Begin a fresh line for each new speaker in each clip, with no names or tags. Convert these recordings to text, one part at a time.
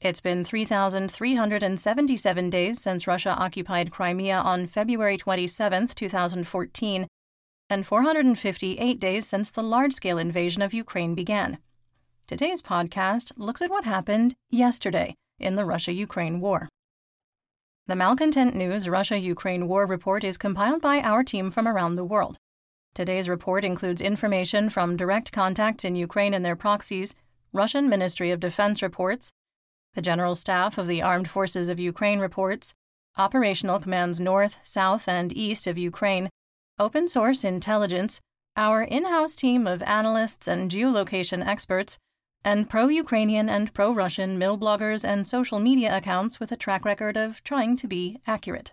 It's been 3,377 days since Russia occupied Crimea on February 27, 2014, and 458 days since the large scale invasion of Ukraine began. Today's podcast looks at what happened yesterday in the Russia Ukraine war. The Malcontent News Russia Ukraine War Report is compiled by our team from around the world. Today's report includes information from direct contacts in Ukraine and their proxies, Russian Ministry of Defense reports, the General Staff of the Armed Forces of Ukraine reports, operational commands north, south, and east of Ukraine, open source intelligence, our in house team of analysts and geolocation experts, and pro Ukrainian and pro Russian mill bloggers and social media accounts with a track record of trying to be accurate.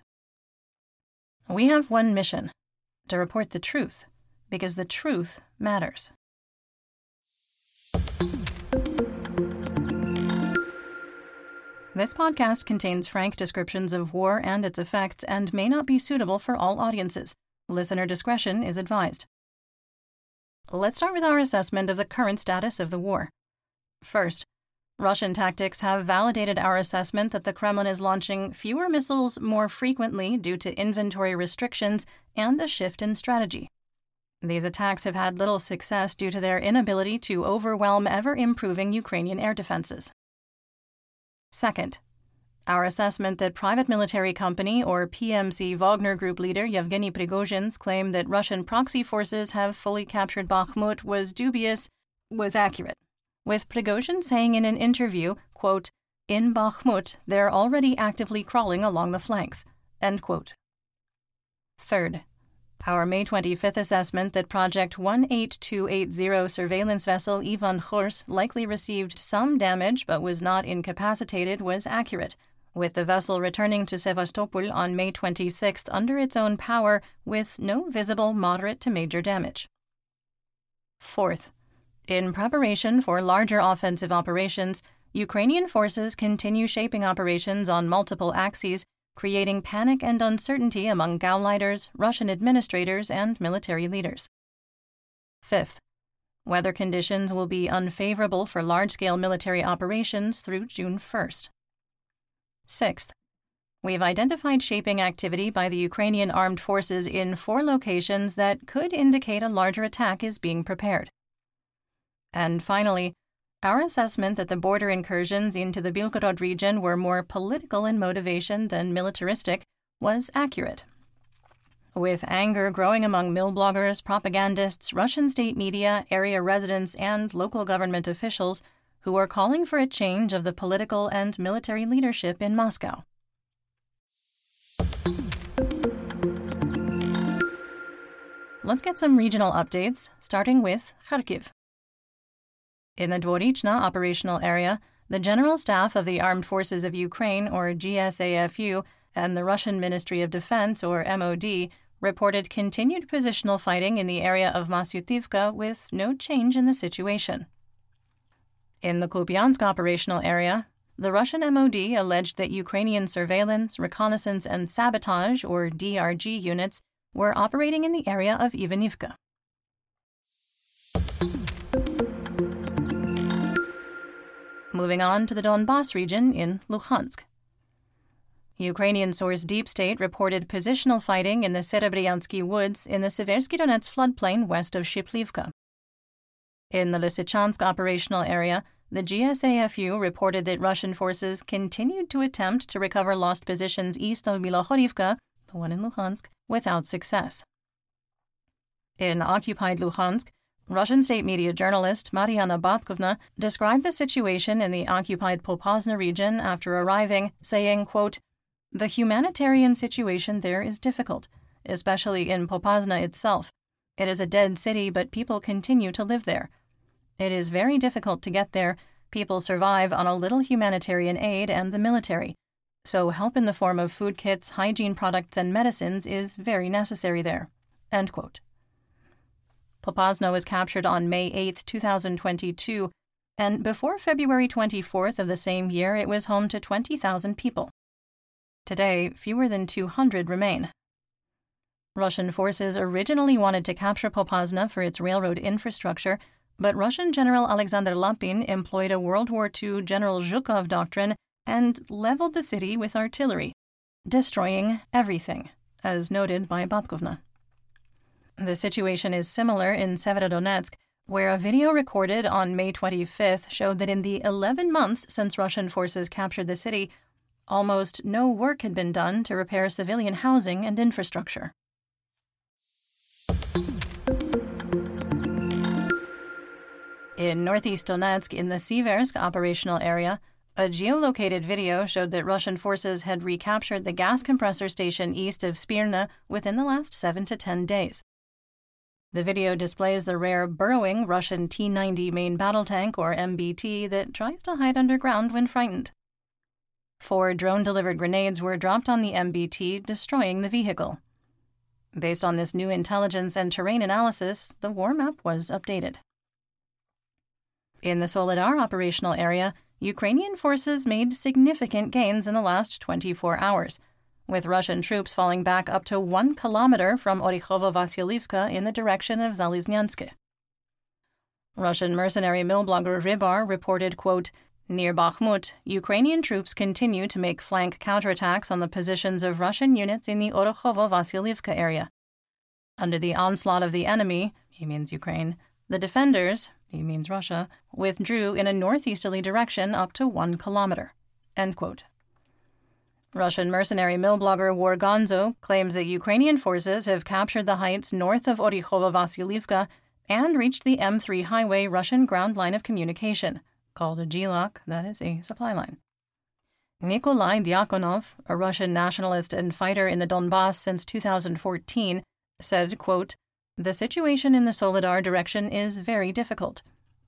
We have one mission to report the truth, because the truth matters. This podcast contains frank descriptions of war and its effects and may not be suitable for all audiences. Listener discretion is advised. Let's start with our assessment of the current status of the war. First, Russian tactics have validated our assessment that the Kremlin is launching fewer missiles more frequently due to inventory restrictions and a shift in strategy. These attacks have had little success due to their inability to overwhelm ever improving Ukrainian air defenses. Second, our assessment that private military company or PMC Wagner Group leader Yevgeny Prigozhin's claim that Russian proxy forces have fully captured Bakhmut was dubious was accurate, with Prigozhin saying in an interview, quote, "In Bakhmut, they're already actively crawling along the flanks." End quote. Third, our May 25th assessment that Project 18280 surveillance vessel Ivan Khurs likely received some damage but was not incapacitated was accurate, with the vessel returning to Sevastopol on May 26th under its own power with no visible moderate to major damage. Fourth, in preparation for larger offensive operations, Ukrainian forces continue shaping operations on multiple axes creating panic and uncertainty among Gauleiters, Russian administrators, and military leaders. Fifth, weather conditions will be unfavorable for large scale military operations through June 1st. Sixth, we've identified shaping activity by the Ukrainian armed forces in four locations that could indicate a larger attack is being prepared. And finally, our assessment that the border incursions into the Belgorod region were more political in motivation than militaristic was accurate. With anger growing among mill bloggers, propagandists, Russian state media, area residents, and local government officials who are calling for a change of the political and military leadership in Moscow. Let's get some regional updates, starting with Kharkiv. In the Dvorichna operational area, the General Staff of the Armed Forces of Ukraine, or GSAFU, and the Russian Ministry of Defense, or MOD, reported continued positional fighting in the area of Masyutivka with no change in the situation. In the Kupiansk operational area, the Russian MOD alleged that Ukrainian surveillance, reconnaissance, and sabotage, or DRG units, were operating in the area of Ivanivka. Moving on to the Donbass region in Luhansk. Ukrainian source Deep State reported positional fighting in the Serebryansky woods in the Seversky Donets floodplain west of Shiplivka. In the Lysychansk operational area, the GSAFU reported that Russian forces continued to attempt to recover lost positions east of Bilohorivka, the one in Luhansk, without success. In occupied Luhansk, Russian state media journalist Mariana Batkovna described the situation in the occupied Popasna region after arriving, saying, quote, The humanitarian situation there is difficult, especially in Popasna itself. It is a dead city, but people continue to live there. It is very difficult to get there. People survive on a little humanitarian aid and the military. So, help in the form of food kits, hygiene products, and medicines is very necessary there. End quote. Popasna was captured on May 8, 2022, and before February 24th of the same year, it was home to 20,000 people. Today, fewer than 200 remain. Russian forces originally wanted to capture Popasna for its railroad infrastructure, but Russian General Alexander Lapin employed a World War II General Zhukov doctrine and leveled the city with artillery, destroying everything, as noted by Batkovna. The situation is similar in Severodonetsk, where a video recorded on May 25th showed that in the 11 months since Russian forces captured the city, almost no work had been done to repair civilian housing and infrastructure. In northeast Donetsk, in the Siversk operational area, a geolocated video showed that Russian forces had recaptured the gas compressor station east of Spirna within the last 7 to 10 days. The video displays the rare burrowing Russian T 90 main battle tank, or MBT, that tries to hide underground when frightened. Four drone delivered grenades were dropped on the MBT, destroying the vehicle. Based on this new intelligence and terrain analysis, the war map was updated. In the Soledar operational area, Ukrainian forces made significant gains in the last 24 hours with Russian troops falling back up to one kilometer from Orikhovo Vasilivka in the direction of Zaliznyansk. Russian mercenary mill blogger Rybar reported, quote, Near Bakhmut, Ukrainian troops continue to make flank counterattacks on the positions of Russian units in the Orikhovo Vasilivka area. Under the onslaught of the enemy, he means Ukraine, the defenders, he means Russia, withdrew in a northeasterly direction up to one kilometer. End quote. Russian mercenary mill blogger War Gonzo claims that Ukrainian forces have captured the heights north of Orikhovo Vasilivka and reached the M3 highway Russian ground line of communication, called a GLOC, that is a supply line. Nikolai Diakonov, a Russian nationalist and fighter in the Donbass since 2014, said, quote, The situation in the Soledar direction is very difficult.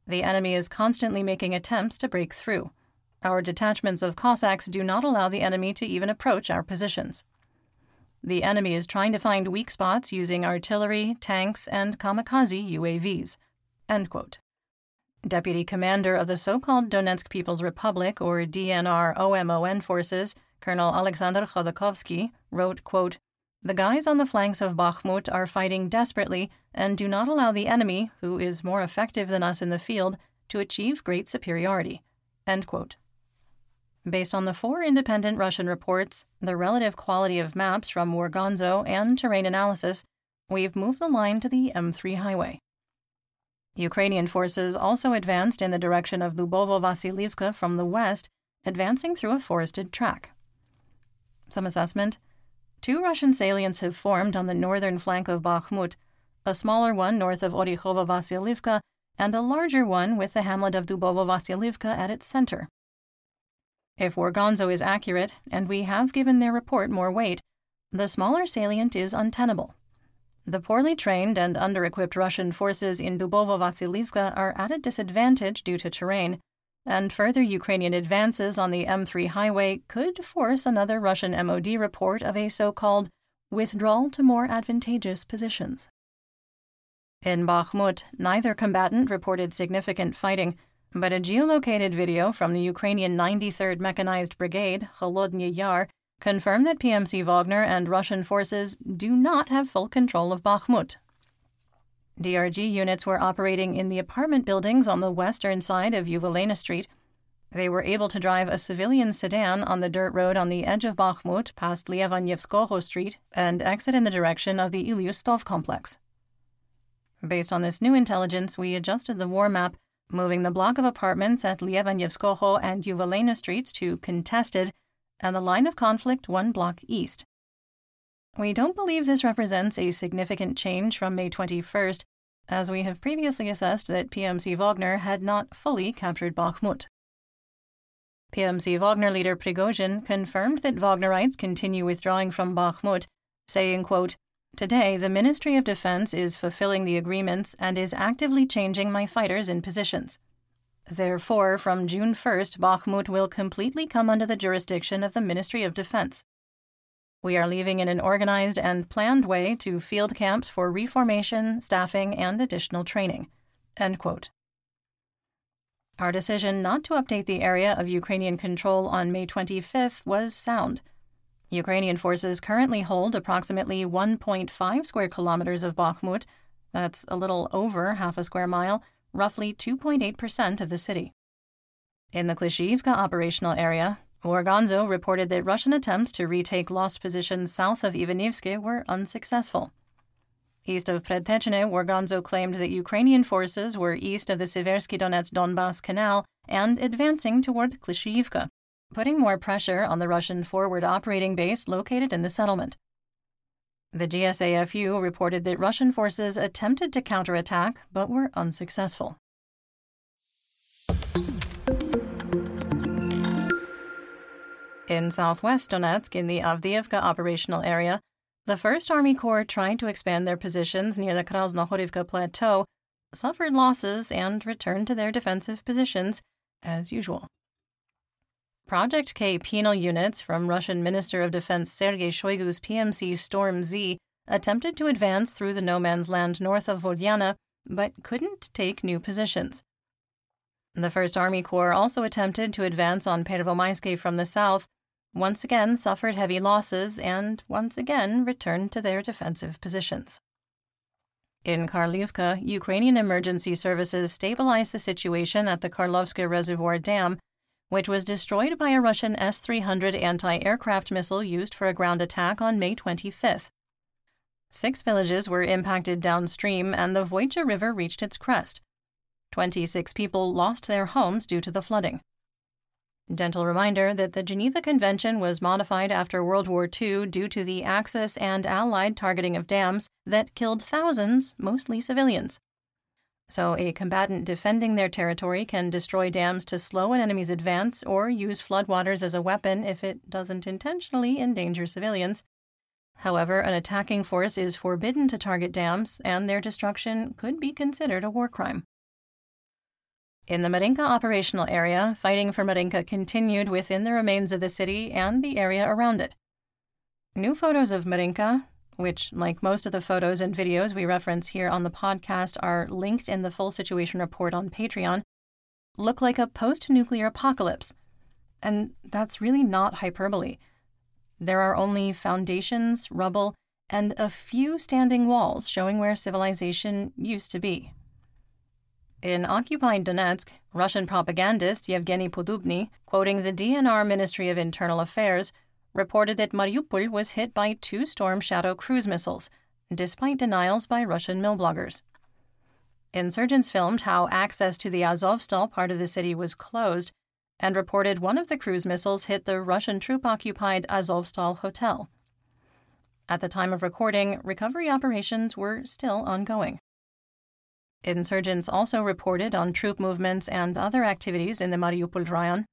The enemy is constantly making attempts to break through. Our detachments of Cossacks do not allow the enemy to even approach our positions. The enemy is trying to find weak spots using artillery, tanks, and kamikaze UAVs. Deputy Commander of the so called Donetsk People's Republic, or DNR OMON forces, Colonel Alexander Khodakovsky, wrote, quote, The guys on the flanks of Bakhmut are fighting desperately and do not allow the enemy, who is more effective than us in the field, to achieve great superiority. End quote. Based on the four independent Russian reports, the relative quality of maps from Wargonzo, and terrain analysis, we've moved the line to the M3 highway. Ukrainian forces also advanced in the direction of Dubovo Vasilivka from the west, advancing through a forested track. Some assessment Two Russian salients have formed on the northern flank of Bakhmut, a smaller one north of Orikhovo Vasilivka, and a larger one with the hamlet of Dubovo Vasilivka at its center. If Wargonzo is accurate, and we have given their report more weight, the smaller salient is untenable. The poorly trained and under equipped Russian forces in Dubovo Vasilivka are at a disadvantage due to terrain, and further Ukrainian advances on the M3 highway could force another Russian MOD report of a so called withdrawal to more advantageous positions. In Bakhmut, neither combatant reported significant fighting but a geolocated video from the Ukrainian 93rd Mechanized Brigade, Kholodny Yar, confirmed that PMC Wagner and Russian forces do not have full control of Bakhmut. DRG units were operating in the apartment buildings on the western side of Yuvalena Street. They were able to drive a civilian sedan on the dirt road on the edge of Bakhmut past Lievanyevskoho Street and exit in the direction of the Ilyustov complex. Based on this new intelligence, we adjusted the war map moving the block of apartments at Lievanyevskoho and Yuvalena streets to contested and the line of conflict one block east. We don't believe this represents a significant change from May 21st, as we have previously assessed that PMC Wagner had not fully captured Bakhmut. PMC Wagner leader Prigozhin confirmed that Wagnerites continue withdrawing from Bakhmut, saying, quote, Today, the Ministry of Defense is fulfilling the agreements and is actively changing my fighters in positions. Therefore, from June 1st, Bakhmut will completely come under the jurisdiction of the Ministry of Defense. We are leaving in an organized and planned way to field camps for reformation, staffing, and additional training. Our decision not to update the area of Ukrainian control on May 25th was sound. Ukrainian forces currently hold approximately 1.5 square kilometers of Bakhmut, that's a little over half a square mile, roughly 2.8% of the city. In the Klishchiivka operational area, Wargonzo reported that Russian attempts to retake lost positions south of Ivanivske were unsuccessful. East of Predtechne, Wargonzo claimed that Ukrainian forces were east of the Seversky Donets Donbass Canal and advancing toward Klishchiivka, putting more pressure on the Russian forward operating base located in the settlement. The GSAFU reported that Russian forces attempted to counterattack but were unsuccessful. In southwest Donetsk, in the Avdiivka operational area, the 1st Army Corps tried to expand their positions near the Krasnohorivka Plateau, suffered losses, and returned to their defensive positions as usual. Project K penal units from Russian Minister of Defense Sergei Shoigu's PMC Storm Z attempted to advance through the no man's land north of Vodyana, but couldn't take new positions. The 1st Army Corps also attempted to advance on Pervomaiske from the south, once again suffered heavy losses, and once again returned to their defensive positions. In Karlivka, Ukrainian emergency services stabilized the situation at the Karlovska Reservoir Dam which was destroyed by a Russian S 300 anti aircraft missile used for a ground attack on May 25th. Six villages were impacted downstream, and the Voitya River reached its crest. 26 people lost their homes due to the flooding. Gentle reminder that the Geneva Convention was modified after World War II due to the Axis and Allied targeting of dams that killed thousands, mostly civilians. So, a combatant defending their territory can destroy dams to slow an enemy's advance or use floodwaters as a weapon if it doesn't intentionally endanger civilians. However, an attacking force is forbidden to target dams, and their destruction could be considered a war crime. In the Marinka operational area, fighting for Marinka continued within the remains of the city and the area around it. New photos of Marinka, which, like most of the photos and videos we reference here on the podcast, are linked in the full situation report on Patreon, look like a post nuclear apocalypse. And that's really not hyperbole. There are only foundations, rubble, and a few standing walls showing where civilization used to be. In occupied Donetsk, Russian propagandist Yevgeny Poddubny, quoting the DNR Ministry of Internal Affairs, reported that Mariupol was hit by two Storm Shadow cruise missiles, despite denials by Russian mill bloggers. Insurgents filmed how access to the Azovstal part of the city was closed and reported one of the cruise missiles hit the Russian troop occupied Azovstal hotel. At the time of recording, recovery operations were still ongoing. Insurgents also reported on troop movements and other activities in the Mariupol Rayon,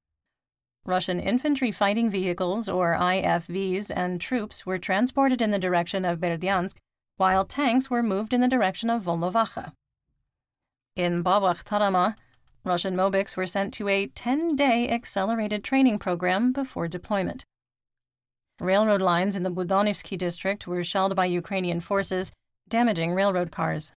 Russian infantry fighting vehicles, or IFVs, and troops were transported in the direction of Berdyansk, while tanks were moved in the direction of Volnovakha. In Babakh Russian Mobiks were sent to a 10 day accelerated training program before deployment. Railroad lines in the Budonivsky district were shelled by Ukrainian forces, damaging railroad cars.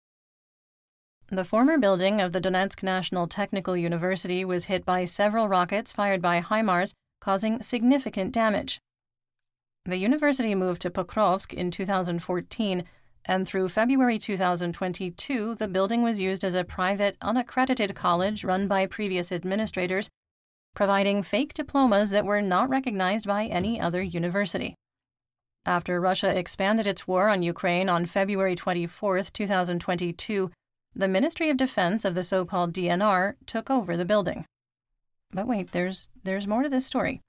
The former building of the Donetsk National Technical University was hit by several rockets fired by HIMARS, causing significant damage. The university moved to Pokrovsk in 2014, and through February 2022, the building was used as a private, unaccredited college run by previous administrators, providing fake diplomas that were not recognized by any other university. After Russia expanded its war on Ukraine on February 24, 2022, the Ministry of Defense of the so called DNR took over the building. But wait, there's, there's more to this story.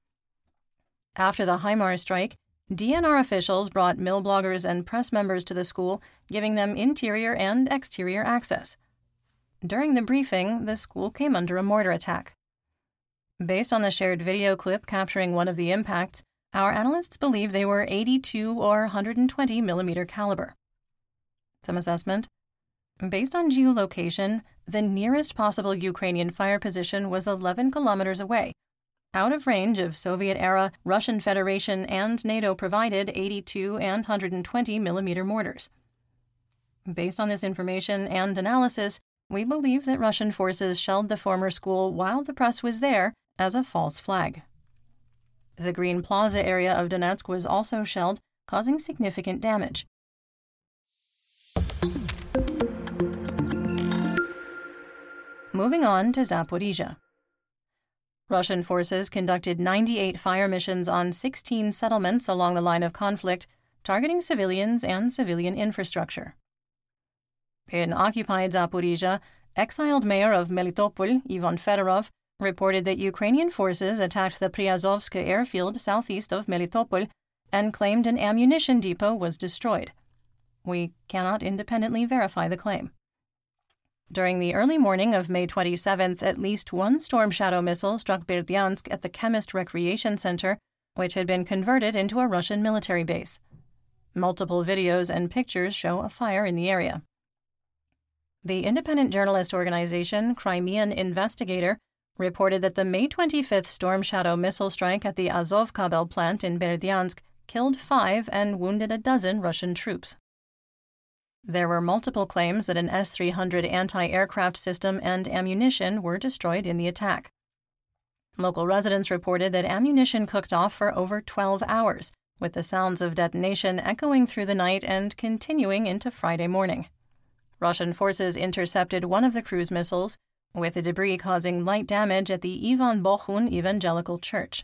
After the HIMARS strike, DNR officials brought mill bloggers and press members to the school, giving them interior and exterior access. During the briefing, the school came under a mortar attack. Based on the shared video clip capturing one of the impacts, our analysts believe they were 82 or 120 millimeter caliber. Some assessment. Based on geolocation, the nearest possible Ukrainian fire position was 11 kilometers away, out of range of Soviet era, Russian Federation, and NATO provided 82 and 120 millimeter mortars. Based on this information and analysis, we believe that Russian forces shelled the former school while the press was there as a false flag. The Green Plaza area of Donetsk was also shelled, causing significant damage. Moving on to Zaporizhia. Russian forces conducted 98 fire missions on 16 settlements along the line of conflict, targeting civilians and civilian infrastructure. In occupied Zaporizhia, exiled mayor of Melitopol, Ivan Fedorov, reported that Ukrainian forces attacked the Priazovsk airfield southeast of Melitopol and claimed an ammunition depot was destroyed. We cannot independently verify the claim. During the early morning of May 27th, at least one Storm Shadow missile struck Berdyansk at the Chemist Recreation Center, which had been converted into a Russian military base. Multiple videos and pictures show a fire in the area. The independent journalist organization Crimean Investigator reported that the May 25th Storm Shadow missile strike at the Azov Azovkabel plant in Berdyansk killed five and wounded a dozen Russian troops. There were multiple claims that an S 300 anti aircraft system and ammunition were destroyed in the attack. Local residents reported that ammunition cooked off for over 12 hours, with the sounds of detonation echoing through the night and continuing into Friday morning. Russian forces intercepted one of the cruise missiles, with the debris causing light damage at the Ivan Bohun Evangelical Church.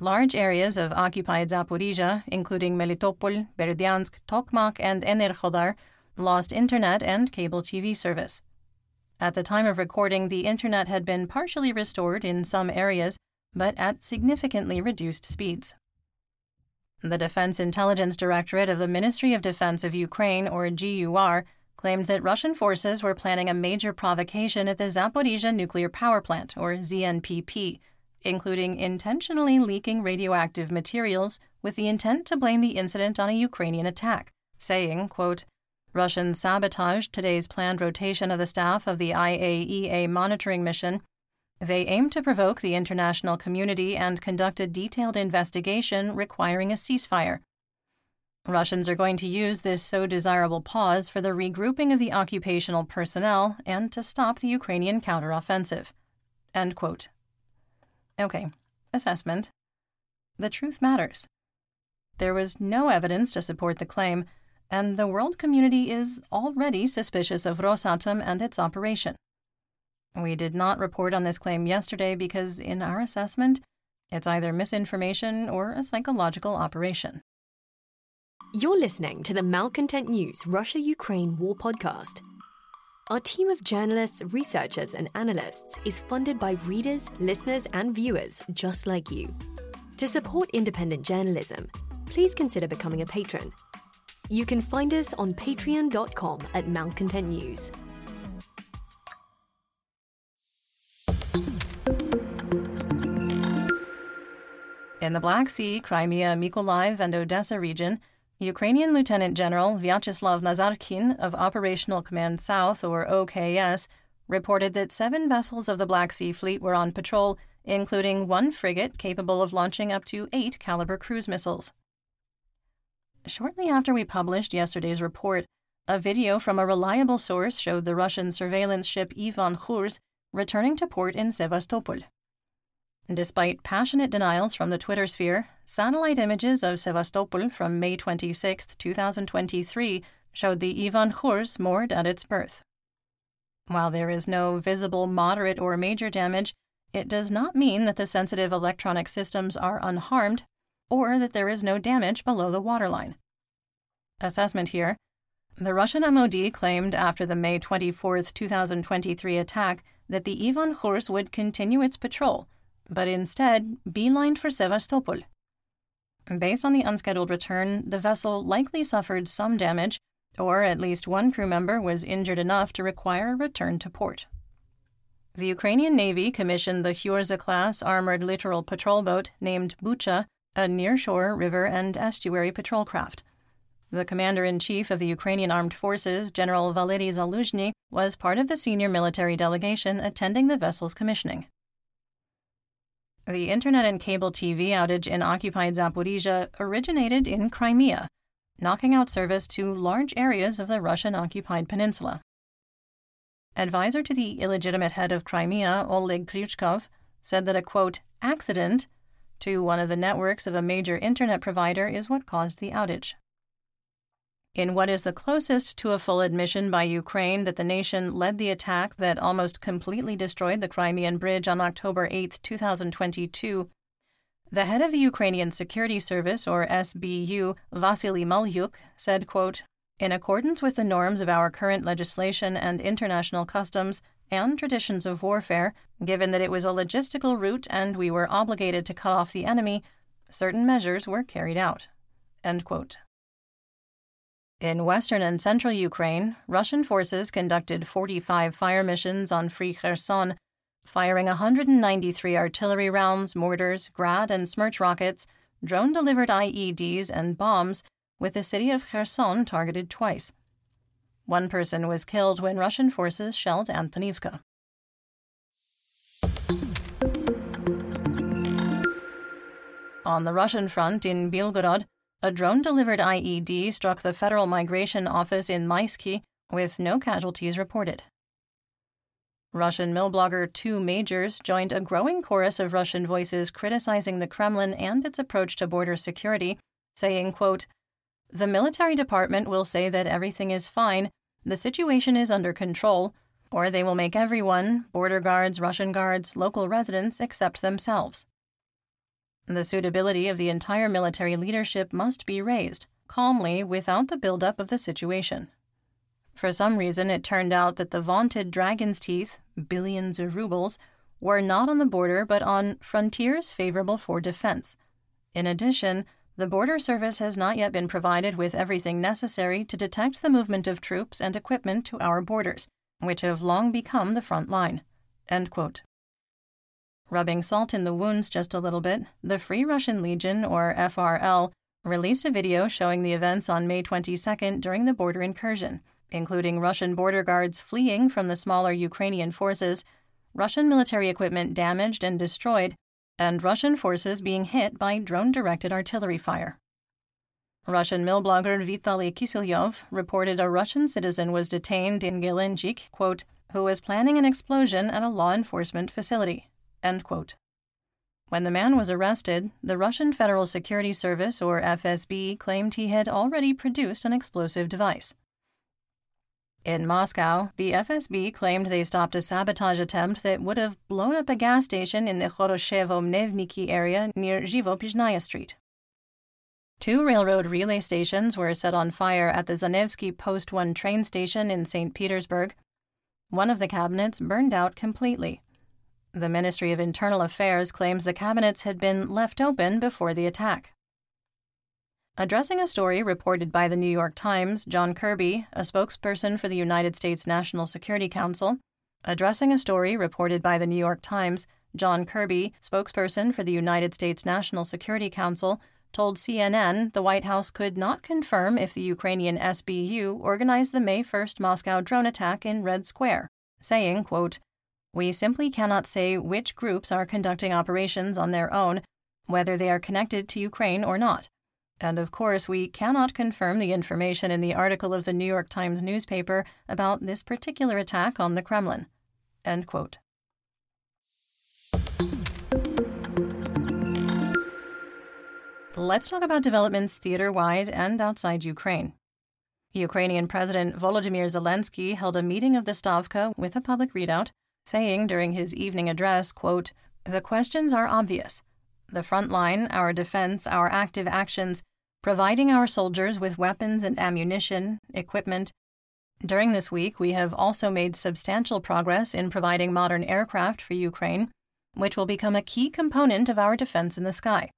Large areas of occupied Zaporizhia, including Melitopol, Berdyansk, Tokmak, and Enerhodar, lost internet and cable TV service. At the time of recording, the internet had been partially restored in some areas, but at significantly reduced speeds. The Defense Intelligence Directorate of the Ministry of Defense of Ukraine, or GUR, claimed that Russian forces were planning a major provocation at the Zaporizhia nuclear power plant, or ZNPP, including intentionally leaking radioactive materials with the intent to blame the incident on a Ukrainian attack, saying, quote, Russians sabotaged today's planned rotation of the staff of the IAEA monitoring mission. They aim to provoke the international community and conduct a detailed investigation requiring a ceasefire. Russians are going to use this so desirable pause for the regrouping of the occupational personnel and to stop the Ukrainian counteroffensive. End quote. Okay, assessment. The truth matters. There was no evidence to support the claim, and the world community is already suspicious of Rosatom and its operation. We did not report on this claim yesterday because, in our assessment, it's either misinformation or a psychological operation.
You're listening to the Malcontent News Russia Ukraine War Podcast. Our team of journalists, researchers, and analysts is funded by readers, listeners, and viewers just like you. To support independent journalism, please consider becoming a patron. You can find us on patreon.com at Malcontent News.
In the Black Sea, Crimea, Mykolaiv, and Odessa region, Ukrainian Lieutenant General Vyacheslav Nazarkin of Operational Command South, or OKS, reported that seven vessels of the Black Sea Fleet were on patrol, including one frigate capable of launching up to eight Kalibr cruise missiles. Shortly after we published yesterday's report, a video from a reliable source showed the Russian surveillance ship Ivan Khurs returning to port in Sevastopol. Despite passionate denials from the Twitter sphere, satellite images of Sevastopol from May 26, 2023, showed the Ivan Khurs moored at its berth. While there is no visible moderate or major damage, it does not mean that the sensitive electronic systems are unharmed or that there is no damage below the waterline. Assessment here the Russian MOD claimed after the May 24, 2023 attack that the Ivan Khurs would continue its patrol but instead beelined for Sevastopol. Based on the unscheduled return, the vessel likely suffered some damage, or at least one crew member was injured enough to require a return to port. The Ukrainian Navy commissioned the Hyorza class armored littoral patrol boat named Bucha, a nearshore river and estuary patrol craft. The commander in chief of the Ukrainian Armed Forces, General Valery Zaluzhny, was part of the senior military delegation attending the vessel's commissioning. The internet and cable TV outage in occupied Zaporizhia originated in Crimea, knocking out service to large areas of the Russian occupied peninsula. Advisor to the illegitimate head of Crimea, Oleg Kryuchkov, said that a quote, accident to one of the networks of a major internet provider is what caused the outage. In what is the closest to a full admission by Ukraine that the nation led the attack that almost completely destroyed the Crimean Bridge on October 8, 2022, the head of the Ukrainian Security Service, or SBU, Vasily Malyuk, said, quote, In accordance with the norms of our current legislation and international customs and traditions of warfare, given that it was a logistical route and we were obligated to cut off the enemy, certain measures were carried out. End quote. In western and central Ukraine, Russian forces conducted 45 fire missions on Free Kherson, firing 193 artillery rounds, mortars, Grad and Smerch rockets, drone delivered IEDs, and bombs, with the city of Kherson targeted twice. One person was killed when Russian forces shelled Antonivka. On the Russian front in Belgorod, a drone delivered IED struck the Federal Migration Office in Maisky, with no casualties reported. Russian mill blogger Two Majors joined a growing chorus of Russian voices criticizing the Kremlin and its approach to border security, saying, quote, The military department will say that everything is fine, the situation is under control, or they will make everyone, border guards, Russian guards, local residents, accept themselves. The suitability of the entire military leadership must be raised, calmly, without the buildup of the situation. For some reason, it turned out that the vaunted dragon's teeth, billions of rubles, were not on the border but on frontiers favorable for defense. In addition, the Border Service has not yet been provided with everything necessary to detect the movement of troops and equipment to our borders, which have long become the front line. Rubbing salt in the wounds just a little bit, the Free Russian Legion, or FRL, released a video showing the events on May 22nd during the border incursion, including Russian border guards fleeing from the smaller Ukrainian forces, Russian military equipment damaged and destroyed, and Russian forces being hit by drone directed artillery fire. Russian mill blogger Vitaly Kiselyov reported a Russian citizen was detained in Gelendzhik, quote, who was planning an explosion at a law enforcement facility. When the man was arrested, the Russian Federal Security Service, or FSB, claimed he had already produced an explosive device. In Moscow, the FSB claimed they stopped a sabotage attempt that would have blown up a gas station in the Khoroshevo Mnevniki area near Zhivopisnaya Street. Two railroad relay stations were set on fire at the Zanevsky Post 1 train station in St. Petersburg. One of the cabinets burned out completely. The Ministry of Internal Affairs claims the cabinets had been left open before the attack. Addressing a story reported by the New York Times, John Kirby, a spokesperson for the United States National Security Council, addressing a story reported by the New York Times, John Kirby, spokesperson for the United States National Security Council, told CNN the White House could not confirm if the Ukrainian SBU organized the May 1st Moscow drone attack in Red Square, saying, quote, we simply cannot say which groups are conducting operations on their own, whether they are connected to Ukraine or not. And of course, we cannot confirm the information in the article of the New York Times newspaper about this particular attack on the Kremlin. End quote. Let's talk about developments theater wide and outside Ukraine. Ukrainian President Volodymyr Zelensky held a meeting of the Stavka with a public readout saying during his evening address, quote, The questions are obvious. The front line, our defense, our active actions, providing our soldiers with weapons and ammunition, equipment. During this week, we have also made substantial progress in providing modern aircraft for Ukraine, which will become a key component of our defense in the sky.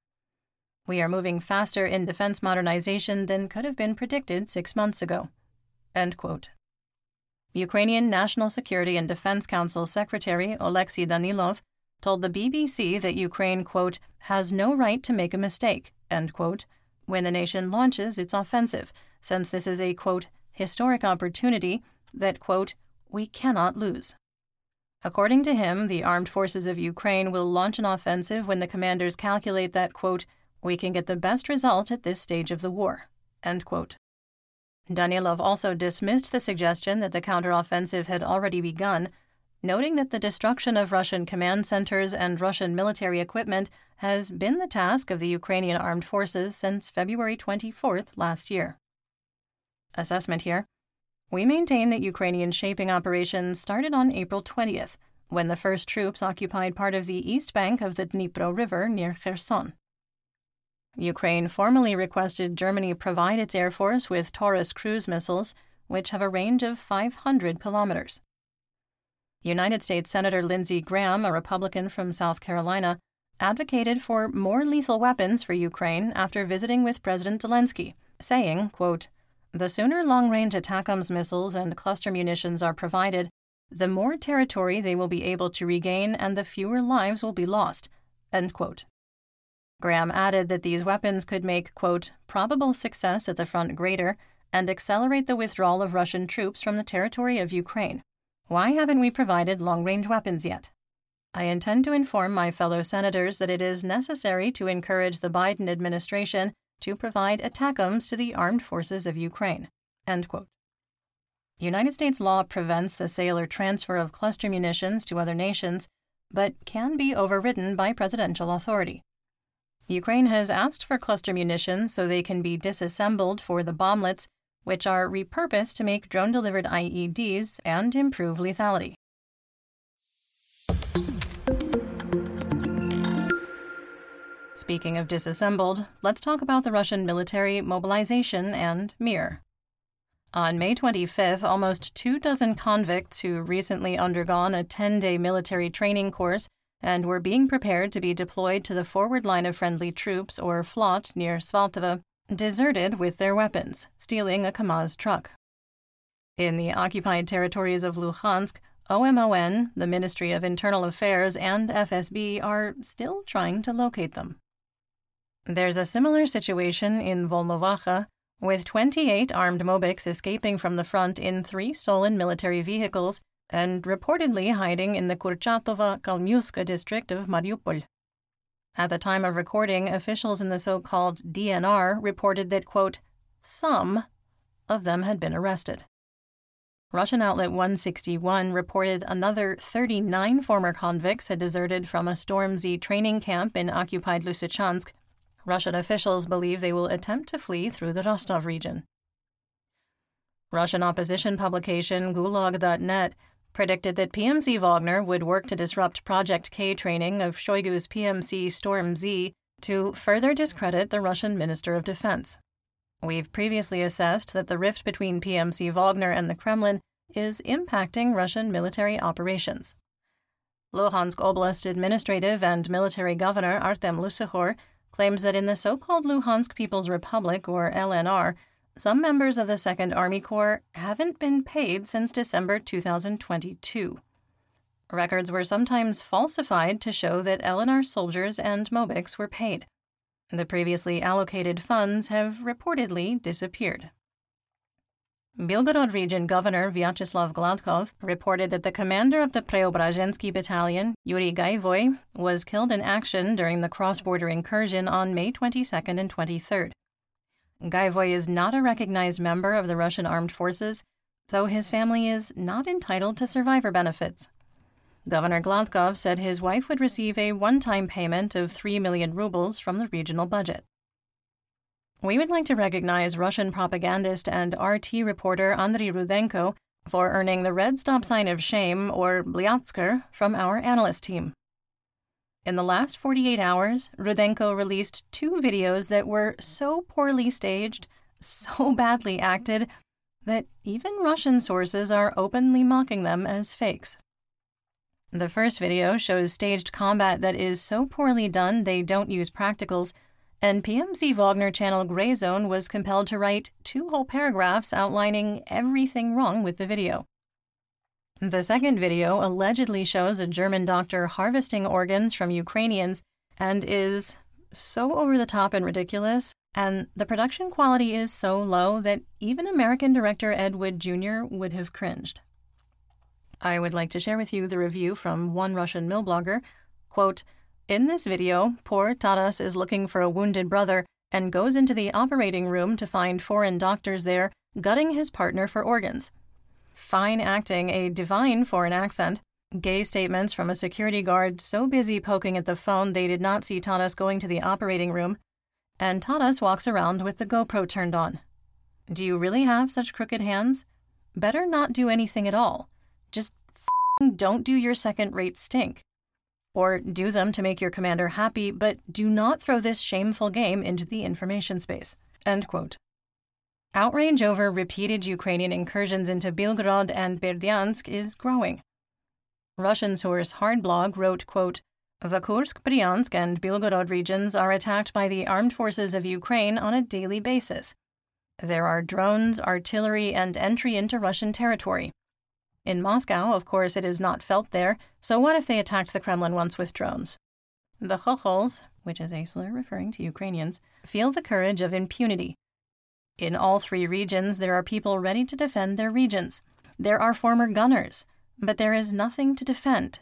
We are moving faster in defense modernization than could have been predicted six months ago. End quote. Ukrainian National Security and Defense Council Secretary Oleksiy Danilov told the BBC that Ukraine, quote, has no right to make a mistake, end quote, when the nation launches its offensive, since this is a, quote, historic opportunity that, quote, we cannot lose. According to him, the armed forces of Ukraine will launch an offensive when the commanders calculate that, quote, we can get the best result at this stage of the war, end quote. Danilov also dismissed the suggestion that the counteroffensive had already begun, noting that the destruction of Russian command centers and Russian military equipment has been the task of the Ukrainian armed forces since February 24th last year. Assessment here. We maintain that Ukrainian shaping operations started on April 20th, when the first troops occupied part of the east bank of the Dnipro River near Kherson. Ukraine formally requested Germany provide its air force with Taurus cruise missiles, which have a range of 500 kilometers. United States Senator Lindsey Graham, a Republican from South Carolina, advocated for more lethal weapons for Ukraine after visiting with President Zelensky, saying, quote, The sooner long range ATACMS missiles and cluster munitions are provided, the more territory they will be able to regain and the fewer lives will be lost. End quote. Graham added that these weapons could make, quote, probable success at the front greater and accelerate the withdrawal of Russian troops from the territory of Ukraine. Why haven't we provided long range weapons yet? I intend to inform my fellow senators that it is necessary to encourage the Biden administration to provide ATACMS to the armed forces of Ukraine. End quote. United States law prevents the sale or transfer of cluster munitions to other nations, but can be overridden by presidential authority. Ukraine has asked for cluster munitions so they can be disassembled for the bomblets, which are repurposed to make drone delivered IEDs and improve lethality. Speaking of disassembled, let's talk about the Russian military mobilization and Mir. On May 25th, almost two dozen convicts who recently undergone a 10 day military training course and were being prepared to be deployed to the forward line of friendly troops, or FLOT, near Svaltova, deserted with their weapons, stealing a KAMAZ truck. In the occupied territories of Luhansk, OMON, the Ministry of Internal Affairs, and FSB are still trying to locate them. There's a similar situation in Volnovakha, with 28 armed Mobiks escaping from the front in three stolen military vehicles and reportedly hiding in the Kurchatova Kalmiuska district of Mariupol. At the time of recording, officials in the so called DNR reported that, quote, some of them had been arrested. Russian outlet 161 reported another 39 former convicts had deserted from a Storm Z training camp in occupied Lysychansk. Russian officials believe they will attempt to flee through the Rostov region. Russian opposition publication Gulag.net predicted that PMC Wagner would work to disrupt Project K training of Shoigu's PMC Storm Z to further discredit the Russian Minister of Defense. We've previously assessed that the rift between PMC Wagner and the Kremlin is impacting Russian military operations. Luhansk Oblast administrative and military governor Artem Lysohor claims that in the so called Luhansk People's Republic, or LNR, some members of the 2nd Army Corps haven't been paid since December 2022. Records were sometimes falsified to show that LNR soldiers and Mobiks were paid. The previously allocated funds have reportedly disappeared. Belgorod Region Governor Vyacheslav Gladkov reported that the commander of the Preobrazhensky Battalion, Yuri Gaivoy, was killed in action during the cross border incursion on May 22nd and 23rd. Gaivoy is not a recognized member of the Russian armed forces, so his family is not entitled to survivor benefits. Governor Gladkov said his wife would receive a one time payment of 3 million rubles from the regional budget. We would like to recognize Russian propagandist and RT reporter Andriy Rudenko for earning the red stop sign of shame, or Blyatsker, from our analyst team. In the last 48 hours, Rudenko released two videos that were so poorly staged, so badly acted, that even Russian sources are openly mocking them as fakes. The first video shows staged combat that is so poorly done they don't use practicals, and PMC Wagner channel Grey Zone was compelled to write two whole paragraphs outlining everything wrong with the video. The second video allegedly shows a German doctor harvesting organs from Ukrainians and is so over the top and ridiculous, and the production quality is so low that even American director Ed Wood Jr. would have cringed. I would like to share with you the review from one Russian milblogger. Quote, in this video, poor Taras is looking for a wounded brother and goes into the operating room to find foreign doctors there gutting his partner for organs. Fine acting, a divine foreign accent. Gay statements from a security guard so busy poking at the phone they did not see Taras going to the operating room. And Taras walks around with the GoPro turned on. Do you really have such crooked hands? Better not do anything at all. Just don't do your second rate stink or do them to make your commander happy, but do not throw this shameful game into the information space. End quote. Outrage over repeated Ukrainian incursions into Belgorod and Berdyansk is growing. Russian source Hardblog wrote, quote, The Kursk, Bryansk, and Belgorod regions are attacked by the armed forces of Ukraine on a daily basis. There are drones, artillery, and entry into Russian territory. In Moscow, of course, it is not felt there, so what if they attacked the Kremlin once with drones? The Chokhols, which is a slur referring to Ukrainians, feel the courage of impunity. In all three regions, there are people ready to defend their regions. There are former gunners, but there is nothing to defend.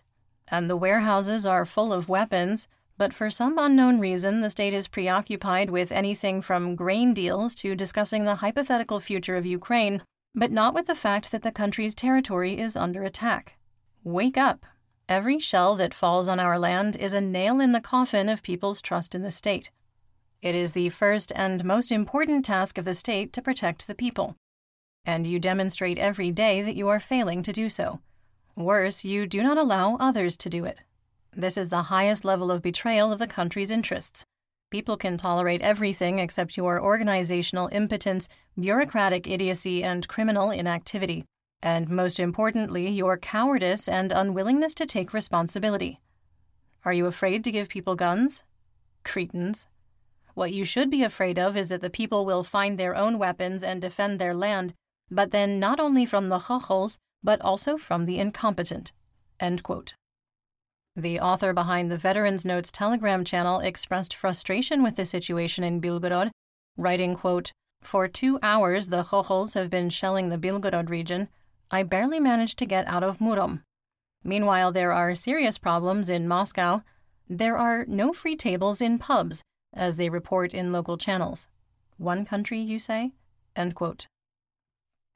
And the warehouses are full of weapons, but for some unknown reason, the state is preoccupied with anything from grain deals to discussing the hypothetical future of Ukraine but not with the fact that the country's territory is under attack. Wake up. Every shell that falls on our land is a nail in the coffin of people's trust in the state. It is the first and most important task of the state to protect the people. And you demonstrate every day that you are failing to do so. Worse, you do not allow others to do it. This is the highest level of betrayal of the country's interests. People can tolerate everything except your organizational impotence, bureaucratic idiocy, and criminal inactivity. And most importantly, your cowardice and unwillingness to take responsibility. Are you afraid to give people guns? Cretins. What you should be afraid of is that the people will find their own weapons and defend their land, but then not only from the chokhols, but also from the incompetent. The author behind the Veterans Notes Telegram channel expressed frustration with the situation in Belgorod, writing, quote, For two hours the Chokhols have been shelling the Belgorod region. I barely managed to get out of Murom. Meanwhile, there are serious problems in Moscow. There are no free tables in pubs, as they report in local channels. One country, you say?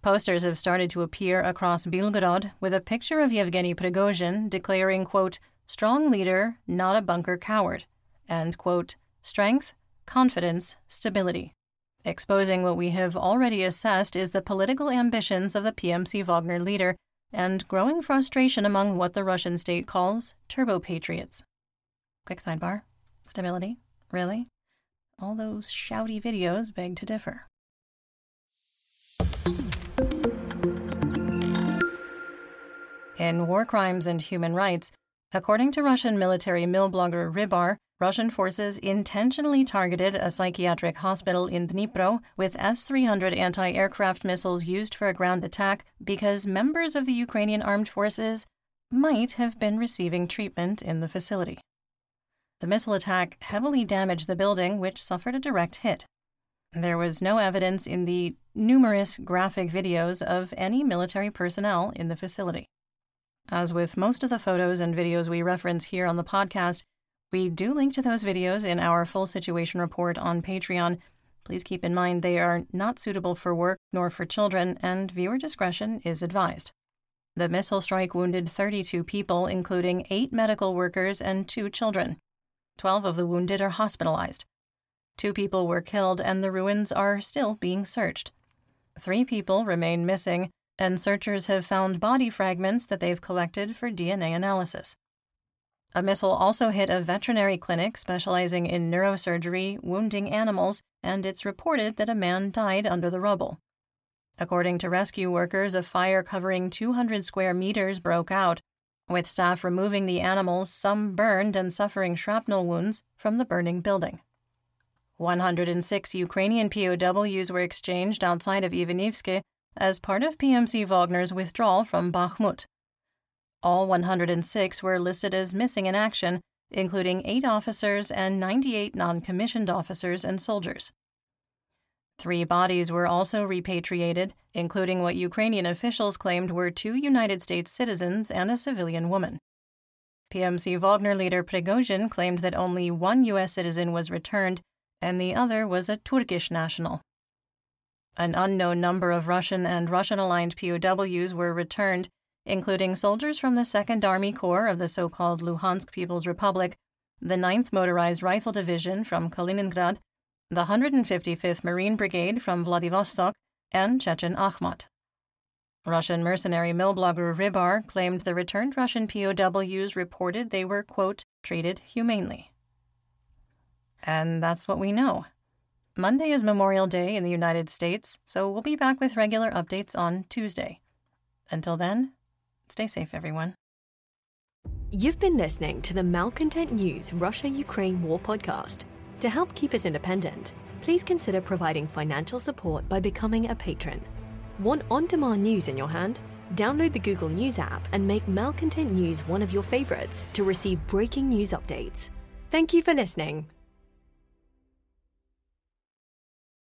Posters have started to appear across Belgorod with a picture of Yevgeny Prigozhin declaring, quote, strong leader, not a bunker coward, and, quote, strength, confidence, stability. Exposing what we have already assessed is the political ambitions of the PMC Wagner leader and growing frustration among what the Russian state calls turbo patriots. Quick sidebar stability? Really? All those shouty videos beg to differ. In War Crimes and Human Rights, According to Russian military milblogger Rybar, Russian forces intentionally targeted a psychiatric hospital in Dnipro with S 300 anti aircraft missiles used for a ground attack because members of the Ukrainian armed forces might have been receiving treatment in the facility. The missile attack heavily damaged the building, which suffered a direct hit. There was no evidence in the numerous graphic videos of any military personnel in the facility. As with most of the photos and videos we reference here on the podcast, we do link to those videos in our full situation report on Patreon. Please keep in mind they are not suitable for work nor for children, and viewer discretion is advised. The missile strike wounded 32 people, including eight medical workers and two children. Twelve of the wounded are hospitalized. Two people were killed, and the ruins are still being searched. Three people remain missing, and searchers have found body fragments that they've collected for DNA analysis. A missile also hit a veterinary clinic specializing in neurosurgery, wounding animals, and it's reported that a man died under the rubble. According to rescue workers, a fire covering 200 square meters broke out, with staff removing the animals, some burned and suffering shrapnel wounds from the burning building. 106 Ukrainian POWs were exchanged outside of Ivanivske as part of PMC Wagner's withdrawal from Bakhmut. All 106 were listed as missing in action, including eight officers and 98 non commissioned officers and soldiers. Three bodies were also repatriated, including what Ukrainian officials claimed were two United States citizens and a civilian woman. PMC Wagner leader Prigozhin claimed that only one U.S. citizen was returned, and the other was a Turkish national. An unknown number of Russian and Russian aligned POWs were returned, including soldiers from the 2nd Army Corps of the so called Luhansk People's Republic, the 9th Motorized Rifle Division from Kaliningrad, the 155th Marine Brigade from Vladivostok, and Chechen Akhmat. Russian mercenary milblogger Rybar claimed the returned Russian POWs reported they were, quote, treated humanely. And that's what we know. Monday is Memorial Day in the United States, so we'll be back with regular updates on Tuesday. Until then, stay safe, everyone.
You've been listening to the Malcontent News Russia Ukraine War podcast. To help keep us independent, please consider providing financial support by becoming a patron. Want on demand news in your hand? Download the Google News app and make Malcontent News one of your favorites to receive breaking news updates. Thank you for listening.